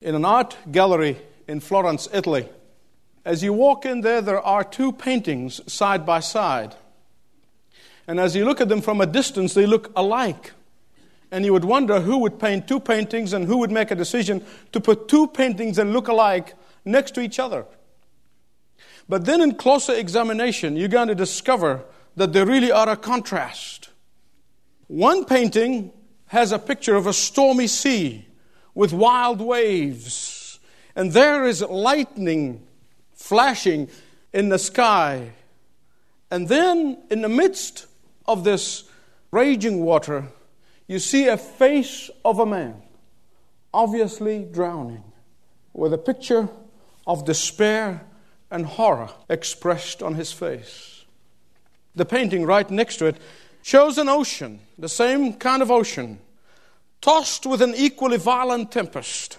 in an art gallery in Florence, Italy. As you walk in there, there are two paintings side by side. And as you look at them from a distance, they look alike. And you would wonder who would paint two paintings and who would make a decision to put two paintings that look alike next to each other. But then, in closer examination, you're going to discover that they really are a contrast. One painting has a picture of a stormy sea with wild waves, and there is lightning flashing in the sky. And then, in the midst of this raging water, you see a face of a man, obviously drowning, with a picture of despair and horror expressed on his face. The painting right next to it shows an ocean, the same kind of ocean, tossed with an equally violent tempest.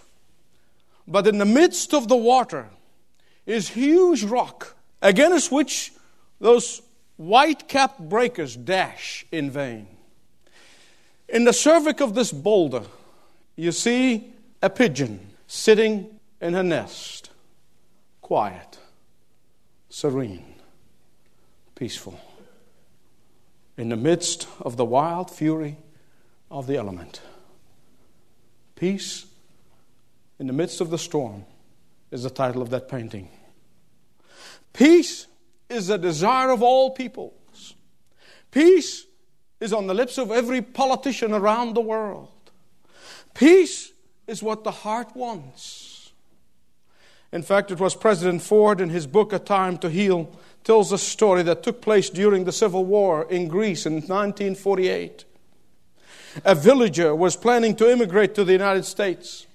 But in the midst of the water is huge rock, against which those white capped breakers dash in vain. In the cervix of this boulder, you see a pigeon sitting in her nest, quiet, serene, peaceful, in the midst of the wild fury of the element. Peace in the midst of the storm is the title of that painting. Peace is the desire of all peoples. Peace is on the lips of every politician around the world. Peace is what the heart wants. In fact, it was President Ford in his book, A Time to Heal, tells a story that took place during the Civil War in Greece in 1948. A villager was planning to immigrate to the United States.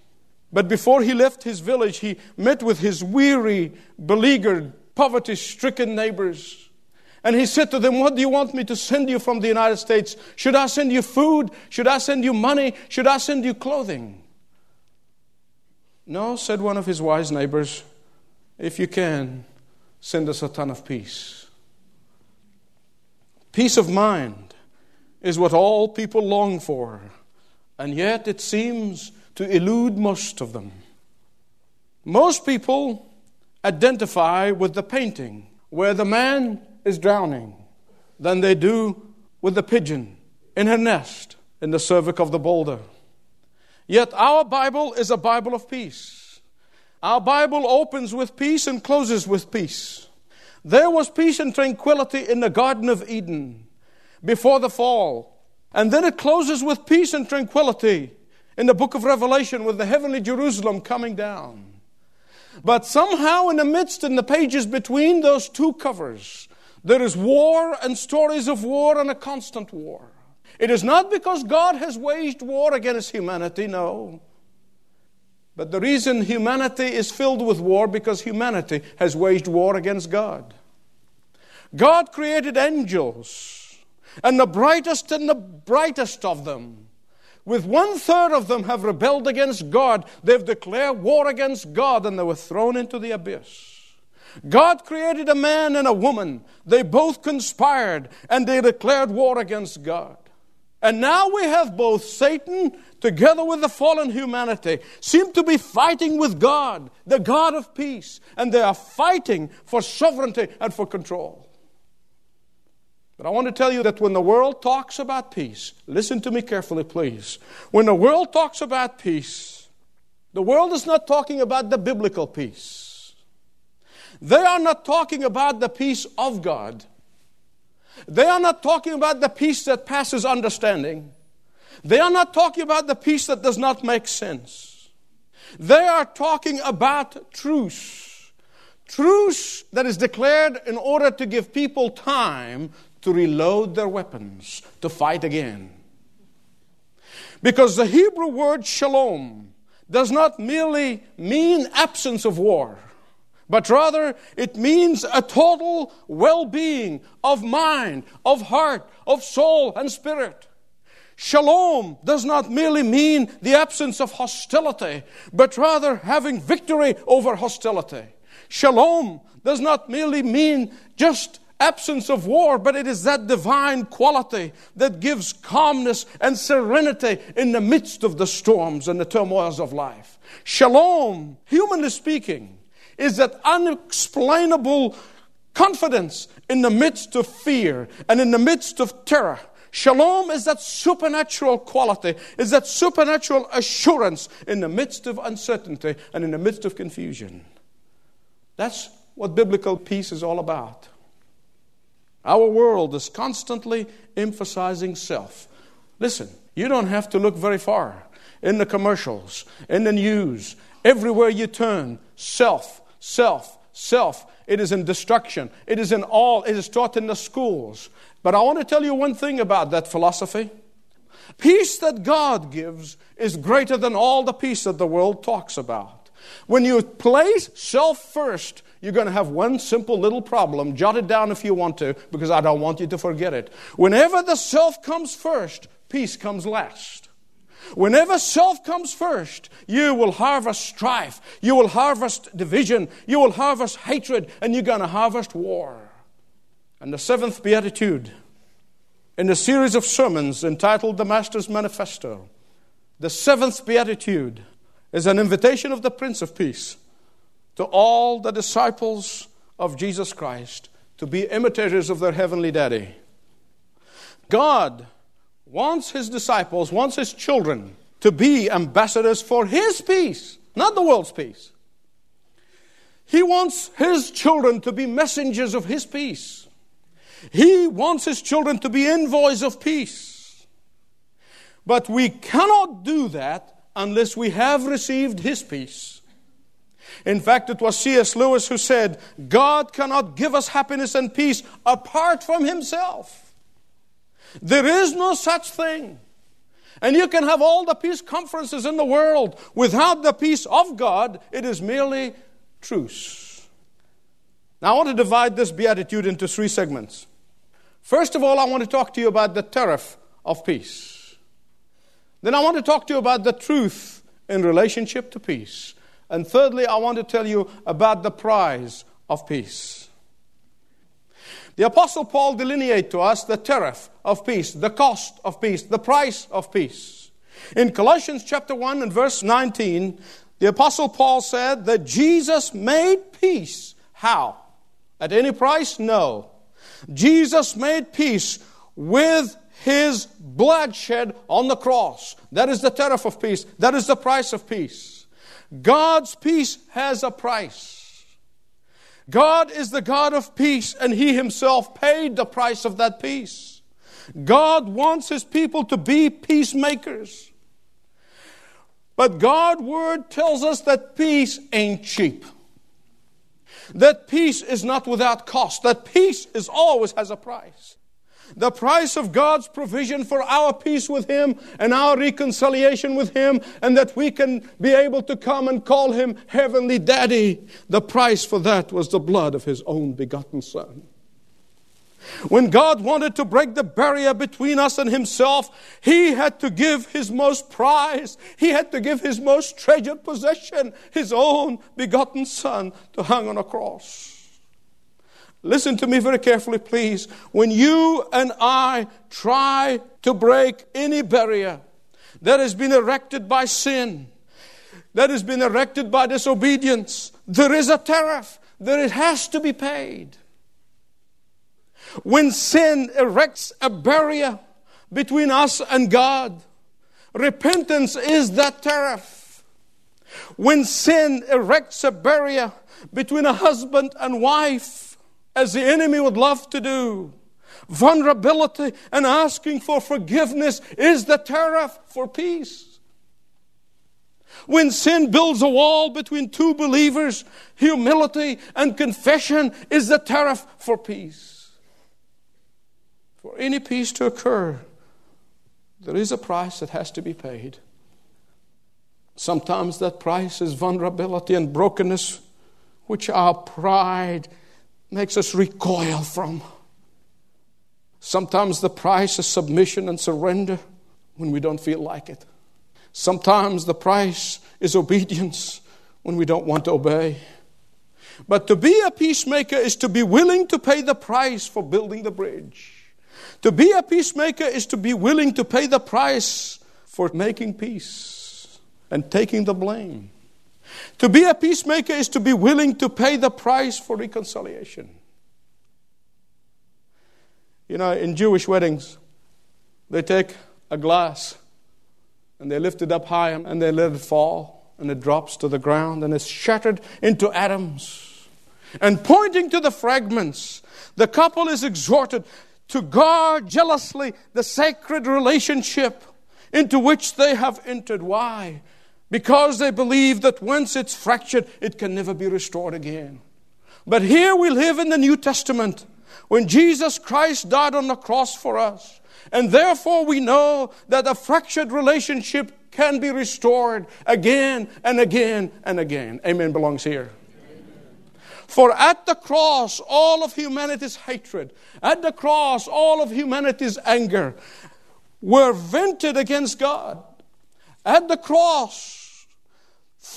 But before he left his village, he met with his weary, beleaguered, poverty stricken neighbors. And he said to them, What do you want me to send you from the United States? Should I send you food? Should I send you money? Should I send you clothing? No, said one of his wise neighbors, if you can, send us a ton of peace. Peace of mind is what all people long for, and yet it seems to elude most of them. Most people identify with the painting where the man is drowning than they do with the pigeon in her nest in the cervix of the boulder. Yet our Bible is a Bible of peace. Our Bible opens with peace and closes with peace. There was peace and tranquility in the Garden of Eden before the fall. And then it closes with peace and tranquility in the book of Revelation with the heavenly Jerusalem coming down. But somehow, in the midst, in the pages between those two covers, there is war and stories of war and a constant war. It is not because God has waged war against humanity, no. But the reason humanity is filled with war because humanity has waged war against God. God created angels, and the brightest and the brightest of them, with one third of them have rebelled against God. They've declared war against God and they were thrown into the abyss. God created a man and a woman. They both conspired and they declared war against God. And now we have both Satan together with the fallen humanity seem to be fighting with God, the God of peace, and they are fighting for sovereignty and for control. But I want to tell you that when the world talks about peace, listen to me carefully, please. When the world talks about peace, the world is not talking about the biblical peace. They are not talking about the peace of God. They are not talking about the peace that passes understanding. They are not talking about the peace that does not make sense. They are talking about truce. Truce that is declared in order to give people time to reload their weapons, to fight again. Because the Hebrew word shalom does not merely mean absence of war but rather it means a total well being of mind, of heart, of soul, and spirit. Shalom does not merely mean the absence of hostility, but rather having victory over hostility. Shalom does not merely mean just absence of war, but it is that divine quality that gives calmness and serenity in the midst of the storms and the turmoils of life. Shalom, humanly speaking, is that unexplainable confidence in the midst of fear and in the midst of terror. Shalom is that supernatural quality, is that supernatural assurance in the midst of uncertainty and in the midst of confusion. That's what biblical peace is all about. Our world is constantly emphasizing self. Listen, you don't have to look very far. In the commercials, in the news, everywhere you turn, self, self, self. It is in destruction. It is in all. It is taught in the schools. But I want to tell you one thing about that philosophy. Peace that God gives is greater than all the peace that the world talks about. When you place self first, you're going to have one simple little problem. Jot it down if you want to, because I don't want you to forget it. Whenever the self comes first, peace comes last. Whenever self comes first, you will harvest strife, you will harvest division, you will harvest hatred, and you're going to harvest war. And the seventh beatitude in a series of sermons entitled The Master's Manifesto, the seventh beatitude is an invitation of the Prince of Peace to all the disciples of Jesus Christ to be imitators of their heavenly daddy. God wants his disciples, wants his children to be ambassadors for his peace, not the world's peace. He wants his children to be messengers of his peace. He wants his children to be envoys of peace. But we cannot do that unless we have received his peace. In fact, it was C.S. Lewis who said, God cannot give us happiness and peace apart from himself. There is no such thing. And you can have all the peace conferences in the world. Without the peace of God, it is merely truce. Now, I want to divide this beatitude into three segments. First of all, I want to talk to you about the tariff of peace. Then I want to talk to you about the truth in relationship to peace. And thirdly, I want to tell you about the prize of peace. The Apostle Paul delineates to us the tariff of peace, the cost of peace, the price of peace. In Colossians chapter 1 and verse 19, the Apostle Paul said that Jesus made peace. How? At any price? No. Jesus made peace with his bloodshed on the cross. That is the tariff of peace. That is the price of peace. God's peace has a price. God is the God of peace, and He Himself paid the price of that peace. God wants His people to be peacemakers. But God's Word tells us that peace ain't cheap. That peace is not without cost. That peace is always has a price. The price of God's provision for our peace with Him and our reconciliation with Him, and that we can be able to come and call Him Heavenly Daddy. The price for that was the blood of His own begotten Son. When God wanted to break the barrier between us and Himself, He had to give His most prized, He had to give His most treasured possession, His own begotten Son, to hang on a cross. Listen to me very carefully, please. When you and I try to break any barrier that has been erected by sin, that has been erected by disobedience, there is a tariff that it has to be paid. When sin erects a barrier between us and God, repentance is that tariff. When sin erects a barrier between a husband and wife, as the enemy would love to do, vulnerability and asking for forgiveness is the tariff for peace. When sin builds a wall between two believers, humility and confession is the tariff for peace. For any peace to occur, there is a price that has to be paid. Sometimes that price is vulnerability and brokenness, which our pride makes us recoil from. Sometimes the price is submission and surrender when we don't feel like it. Sometimes the price is obedience when we don't want to obey. But to be a peacemaker is to be willing to pay the price for building the bridge. To be a peacemaker is to be willing to pay the price for making peace and taking the blame. To be a peacemaker is to be willing to pay the price for reconciliation. You know, in Jewish weddings, they take a glass and they lift it up high and they let it fall and it drops to the ground and is shattered into atoms. And pointing to the fragments, the couple is exhorted to guard jealously the sacred relationship into which they have entered. Why? Because they believe that once it's fractured, it can never be restored again. But here we live in the New Testament when Jesus Christ died on the cross for us. And therefore we know that a fractured relationship can be restored again and again and again. Amen belongs here. For at the cross, all of humanity's hatred, at the cross, all of humanity's anger were vented against God. At the cross,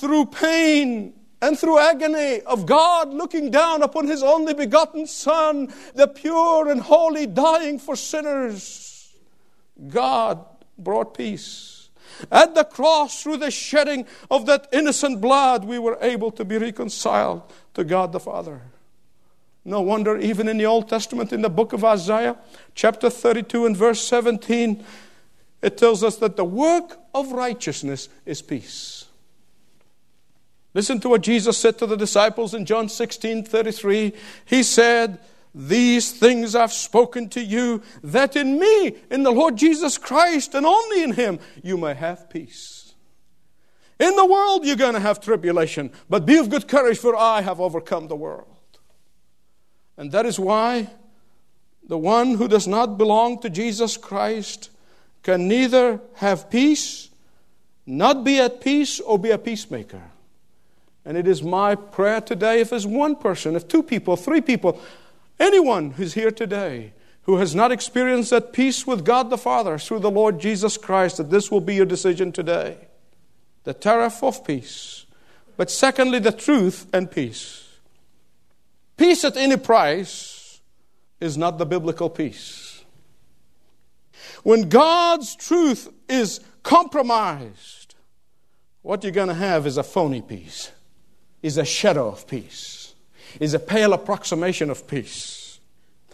through pain and through agony of God looking down upon His only begotten Son, the pure and holy, dying for sinners, God brought peace. At the cross, through the shedding of that innocent blood, we were able to be reconciled to God the Father. No wonder, even in the Old Testament, in the book of Isaiah, chapter 32 and verse 17, it tells us that the work of righteousness is peace. Listen to what Jesus said to the disciples in John 16 33. He said, These things I've spoken to you, that in me, in the Lord Jesus Christ, and only in Him, you may have peace. In the world you're going to have tribulation, but be of good courage, for I have overcome the world. And that is why the one who does not belong to Jesus Christ can neither have peace, not be at peace, or be a peacemaker. And it is my prayer today if there's one person, if two people, three people, anyone who's here today who has not experienced that peace with God the Father through the Lord Jesus Christ, that this will be your decision today the tariff of peace. But secondly, the truth and peace. Peace at any price is not the biblical peace. When God's truth is compromised, what you're going to have is a phony peace, is a shadow of peace, is a pale approximation of peace.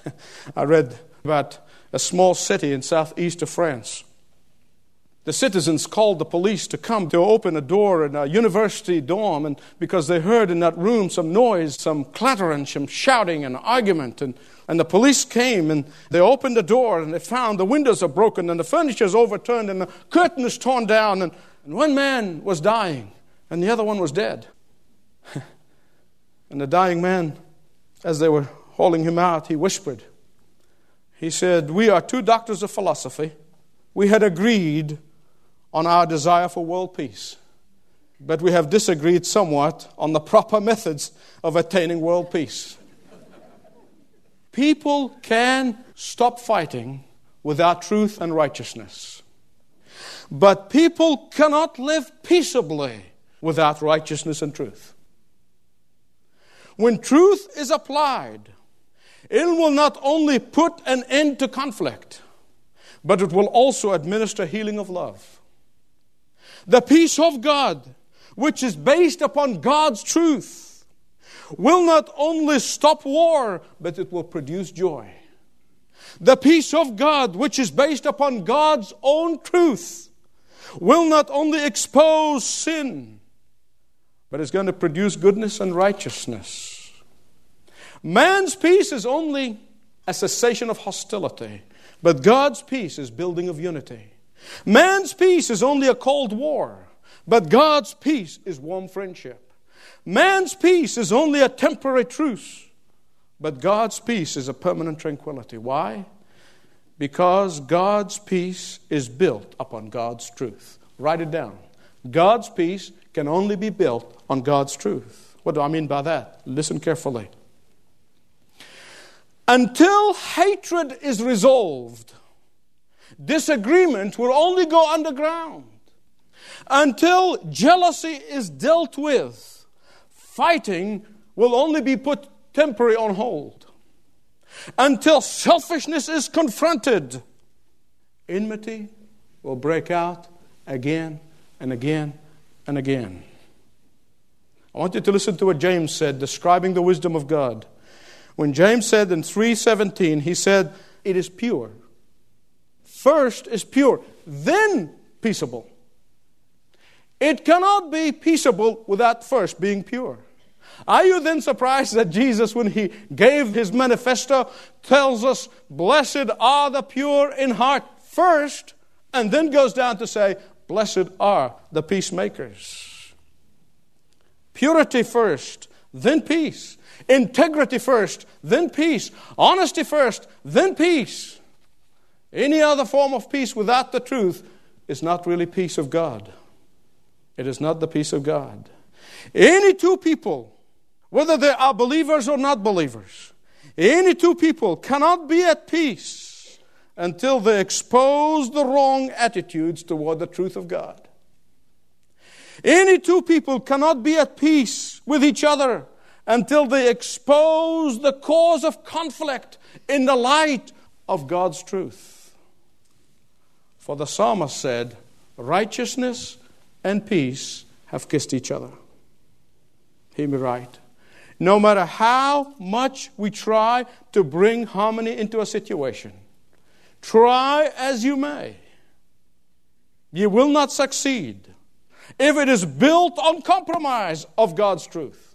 I read about a small city in southeast of France the citizens called the police to come to open a door in a university dorm, and because they heard in that room some noise, some clatter and some shouting and argument. And, and the police came and they opened the door and they found the windows are broken and the furniture is overturned and the curtain is torn down. And, and one man was dying and the other one was dead. and the dying man, as they were hauling him out, he whispered, He said, We are two doctors of philosophy. We had agreed on our desire for world peace, but we have disagreed somewhat on the proper methods of attaining world peace. People can stop fighting without truth and righteousness. But people cannot live peaceably without righteousness and truth. When truth is applied, it will not only put an end to conflict, but it will also administer healing of love. The peace of God, which is based upon God's truth, will not only stop war, but it will produce joy. The peace of God, which is based upon God's own truth, will not only expose sin, but it's going to produce goodness and righteousness. Man's peace is only a cessation of hostility, but God's peace is building of unity. Man's peace is only a cold war, but God's peace is warm friendship. Man's peace is only a temporary truce, but God's peace is a permanent tranquility. Why? Because God's peace is built upon God's truth. Write it down. God's peace can only be built on God's truth. What do I mean by that? Listen carefully. Until hatred is resolved, disagreement will only go underground. Until jealousy is dealt with, fighting will only be put temporary on hold until selfishness is confronted. Enmity will break out again and again and again. I want you to listen to what James said describing the wisdom of God. When James said in 3:17, he said, "It is pure. First is pure, then peaceable. It cannot be peaceable without first being pure." Are you then surprised that Jesus, when he gave his manifesto, tells us, Blessed are the pure in heart first, and then goes down to say, Blessed are the peacemakers. Purity first, then peace. Integrity first, then peace. Honesty first, then peace. Any other form of peace without the truth is not really peace of God. It is not the peace of God. Any two people, whether they are believers or not believers, any two people cannot be at peace until they expose the wrong attitudes toward the truth of God. Any two people cannot be at peace with each other until they expose the cause of conflict in the light of God's truth. For the psalmist said, Righteousness and peace have kissed each other. Hear me right. No matter how much we try to bring harmony into a situation, try as you may, you will not succeed if it is built on compromise of God's truth.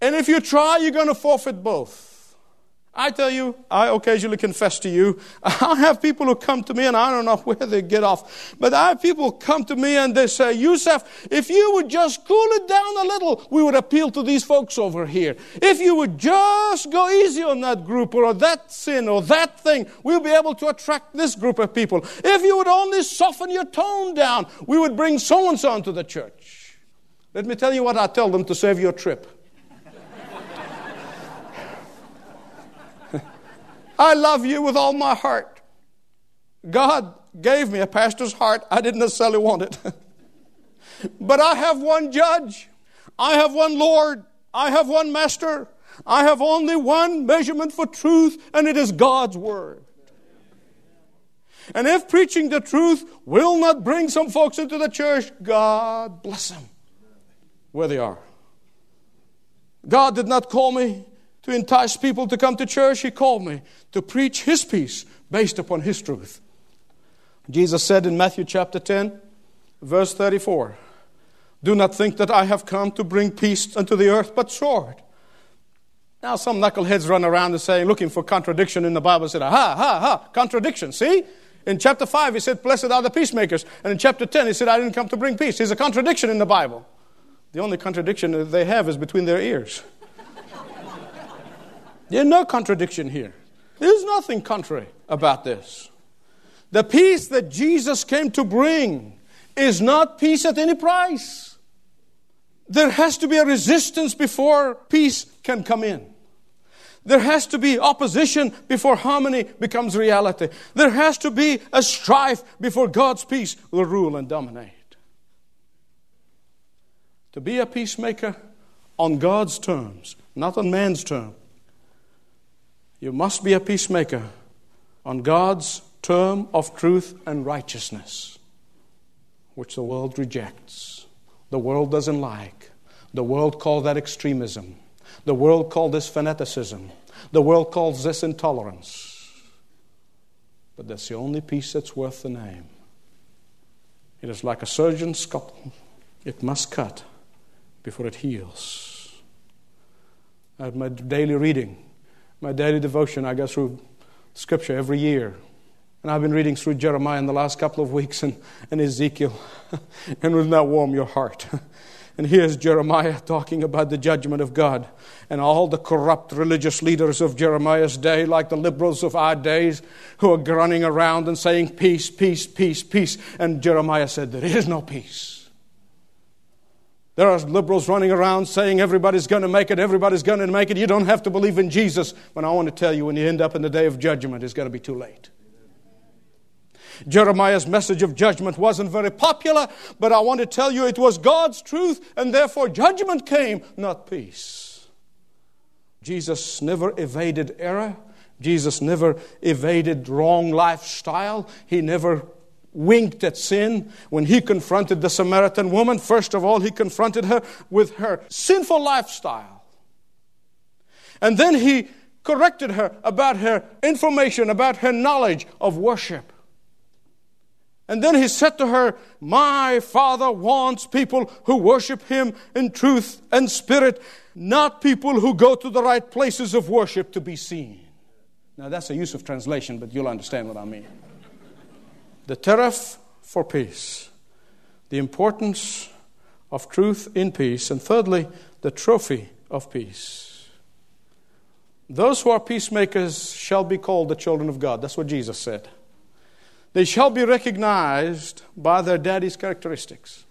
And if you try, you're going to forfeit both. I tell you, I occasionally confess to you, I have people who come to me and I don't know where they get off, but I have people come to me and they say, Youssef, if you would just cool it down a little, we would appeal to these folks over here. If you would just go easy on that group or that sin or that thing, we'll be able to attract this group of people. If you would only soften your tone down, we would bring so and so into the church. Let me tell you what I tell them to save your trip. I love you with all my heart. God gave me a pastor's heart. I didn't necessarily want it. but I have one judge. I have one Lord. I have one master. I have only one measurement for truth, and it is God's Word. And if preaching the truth will not bring some folks into the church, God bless them where they are. God did not call me to entice people to come to church. He called me to preach His peace based upon His truth. Jesus said in Matthew chapter 10, verse 34, Do not think that I have come to bring peace unto the earth, but sword. Now, some knuckleheads run around and say, looking for contradiction in the Bible, said, Ha, ha, ha, contradiction. See? In chapter 5, he said, Blessed are the peacemakers. And in chapter 10, he said, I didn't come to bring peace. There's a contradiction in the Bible. The only contradiction they have is between their ears. There's no contradiction here. There's nothing contrary about this. The peace that Jesus came to bring is not peace at any price. There has to be a resistance before peace can come in. There has to be opposition before harmony becomes reality. There has to be a strife before God's peace will rule and dominate. To be a peacemaker on God's terms, not on man's terms, you must be a peacemaker on God's term of truth and righteousness, which the world rejects. The world doesn't like. The world calls that extremism. The world calls this fanaticism. The world calls this intolerance. But that's the only peace that's worth the name. It is like a surgeon's scalpel. It must cut before it heals. Have my daily reading my daily devotion, I go through Scripture every year. And I've been reading through Jeremiah in the last couple of weeks and, and Ezekiel. and will that warm your heart? And here's Jeremiah talking about the judgment of God. And all the corrupt religious leaders of Jeremiah's day, like the liberals of our days, who are running around and saying, Peace, peace, peace, peace. And Jeremiah said, There is no peace. There are liberals running around saying everybody's going to make it, everybody's going to make it. You don't have to believe in Jesus. But I want to tell you, when you end up in the day of judgment, it's going to be too late. Jeremiah's message of judgment wasn't very popular, but I want to tell you it was God's truth, and therefore judgment came, not peace. Jesus never evaded error. Jesus never evaded wrong lifestyle. He never winked at sin. When he confronted the Samaritan woman, first of all, he confronted her with her sinful lifestyle. And then he corrected her about her information, about her knowledge of worship. And then he said to her, My Father wants people who worship him in truth and spirit, not people who go to the right places of worship to be seen. Now, that's a use of translation, but you'll understand what I mean. The tariff for peace, the importance of truth in peace, and thirdly, the trophy of peace. Those who are peacemakers shall be called the children of God. That's what Jesus said. They shall be recognized by their daddy's characteristics.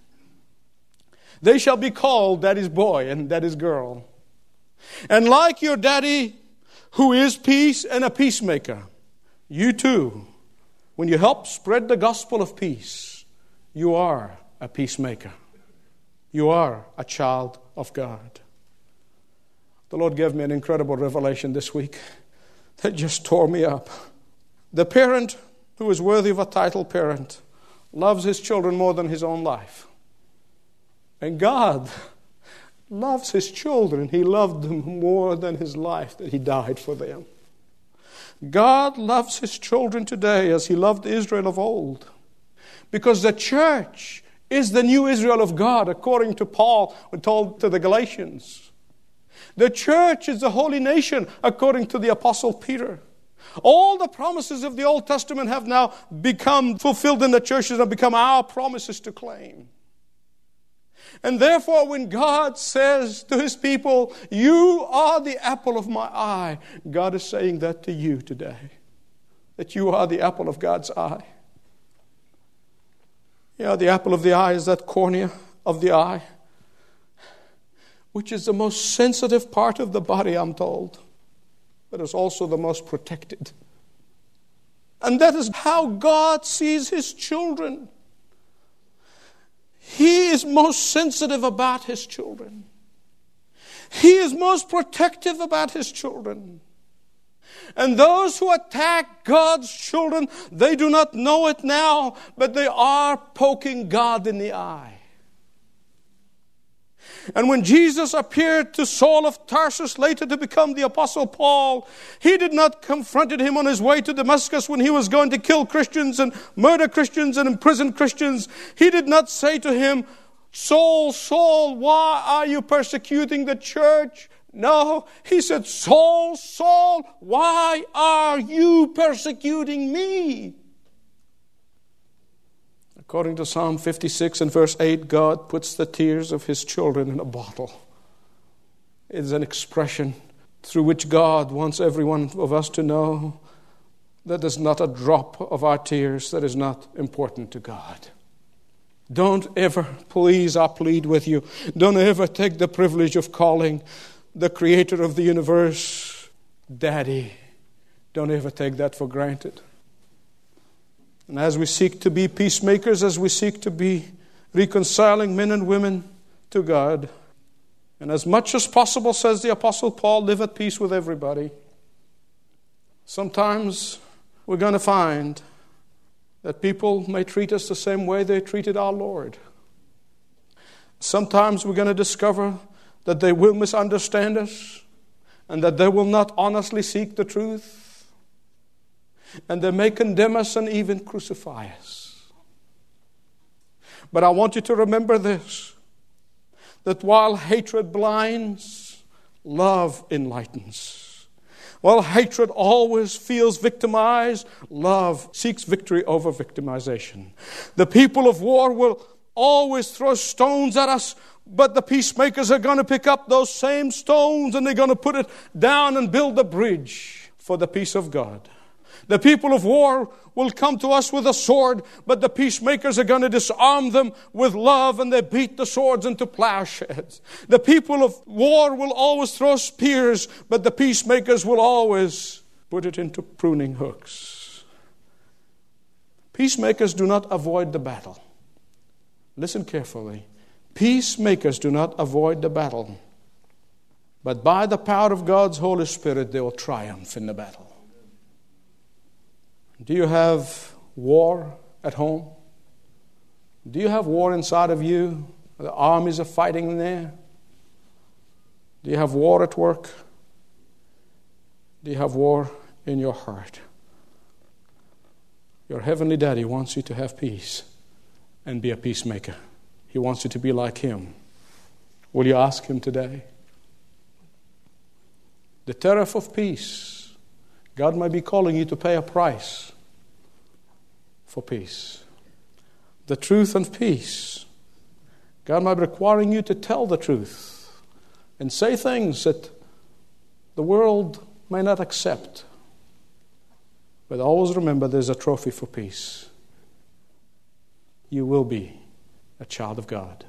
They shall be called daddy's boy and daddy's girl. And like your daddy, who is peace and a peacemaker, you too, when you help spread the gospel of peace, you are a peacemaker. You are a child of God. The Lord gave me an incredible revelation this week that just tore me up. The parent who is worthy of a title parent loves his children more than his own life. And God loves his children. He loved them more than his life that he died for them. God loves his children today as he loved Israel of old. Because the church is the new Israel of God, according to Paul, told to the Galatians. The church is the holy nation, according to the Apostle Peter. All the promises of the Old Testament have now become fulfilled in the churches and become our promises to claim. And therefore, when God says to his people, You are the apple of my eye, God is saying that to you today. That you are the apple of God's eye. Yeah, the apple of the eye is that cornea of the eye, which is the most sensitive part of the body, I'm told, but is also the most protected. And that is how God sees his children. Is most sensitive about his children. He is most protective about his children. And those who attack God's children, they do not know it now, but they are poking God in the eye. And when Jesus appeared to Saul of Tarsus, later to become the Apostle Paul, he did not confront him on his way to Damascus when he was going to kill Christians and murder Christians and imprison Christians. He did not say to him, Saul, Saul, why are you persecuting the church? No, he said, Saul, Saul, why are you persecuting me? According to Psalm 56 and verse 8, God puts the tears of his children in a bottle. It is an expression through which God wants every one of us to know that there's not a drop of our tears that is not important to God. Don't ever, please, I plead with you, don't ever take the privilege of calling the creator of the universe Daddy. Don't ever take that for granted. And as we seek to be peacemakers, as we seek to be reconciling men and women to God, and as much as possible, says the Apostle Paul, live at peace with everybody. Sometimes we're going to find that people may treat us the same way they treated our Lord. Sometimes we're going to discover that they will misunderstand us and that they will not honestly seek the truth and they may condemn us and even crucify us. But I want you to remember this that while hatred blinds, love enlightens. While hatred always feels victimized, love seeks victory over victimization. The people of war will always throw stones at us, but the peacemakers are going to pick up those same stones and they're going to put it down and build a bridge for the peace of God. The people of war will come to us with a sword, but the peacemakers are going to disarm them with love and they beat the swords into plowshares. The people of war will always throw spears, but the peacemakers will always put it into pruning hooks. Peacemakers do not avoid the battle. Listen carefully. Peacemakers do not avoid the battle, but by the power of God's Holy Spirit, they will triumph in the battle. Do you have war at home? Do you have war inside of you? The armies are fighting there. Do you have war at work? Do you have war in your heart? Your heavenly daddy wants you to have peace and be a peacemaker. He wants you to be like him. Will you ask him today? The tariff of peace. God might be calling you to pay a price for peace. The truth and peace. God might be requiring you to tell the truth and say things that the world may not accept. But always remember there's a trophy for peace. You will be a child of God.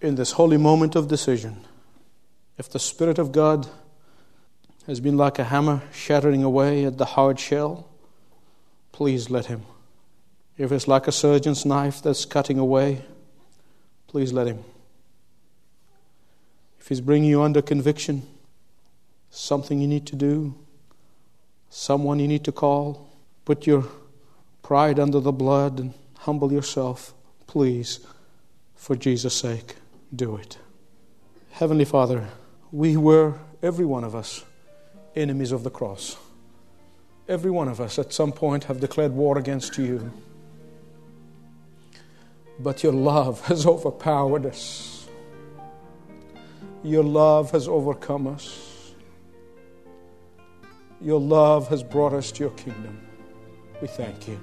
In this holy moment of decision, if the Spirit of God has been like a hammer shattering away at the hard shell, please let Him. If it's like a surgeon's knife that's cutting away, please let Him. If He's bringing you under conviction, something you need to do, someone you need to call, put your pride under the blood and humble yourself, please, for Jesus' sake, do it. Heavenly Father, we were, every one of us, enemies of the cross. Every one of us at some point have declared war against you. But your love has overpowered us. Your love has overcome us. Your love has brought us to your kingdom. We thank you.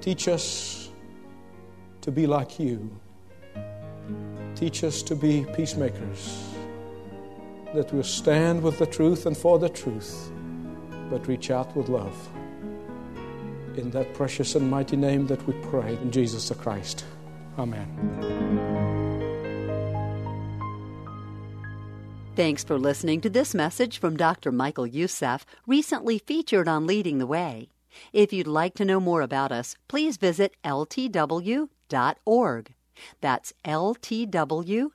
Teach us to be like you. Teach us to be peacemakers, that we'll stand with the truth and for the truth, but reach out with love. In that precious and mighty name that we pray, in Jesus the Christ. Amen. Thanks for listening to this message from Dr. Michael Youssef, recently featured on Leading the Way. If you'd like to know more about us, please visit ltw.org. That's ltw.org.